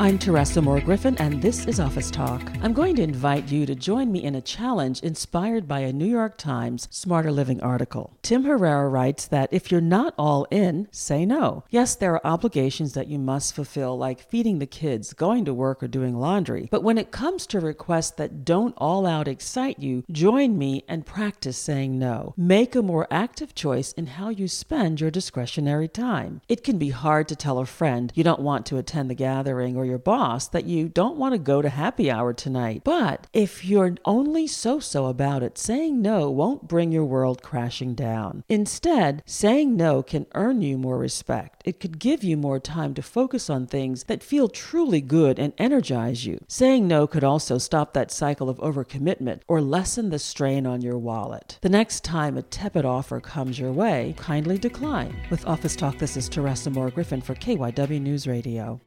I'm Teresa Moore Griffin, and this is Office Talk. I'm going to invite you to join me in a challenge inspired by a New York Times Smarter Living article. Tim Herrera writes that if you're not all in, say no. Yes, there are obligations that you must fulfill, like feeding the kids, going to work, or doing laundry. But when it comes to requests that don't all out excite you, join me and practice saying no. Make a more active choice in how you spend your discretionary time. It can be hard to tell a friend you don't want to attend the gathering or your boss that you don't want to go to happy hour tonight. But if you're only so so about it, saying no won't bring your world crashing down. Instead, saying no can earn you more respect. It could give you more time to focus on things that feel truly good and energize you. Saying no could also stop that cycle of overcommitment or lessen the strain on your wallet. The next time a tepid offer comes your way, kindly decline. With Office Talk, this is Teresa Moore Griffin for KYW News Radio.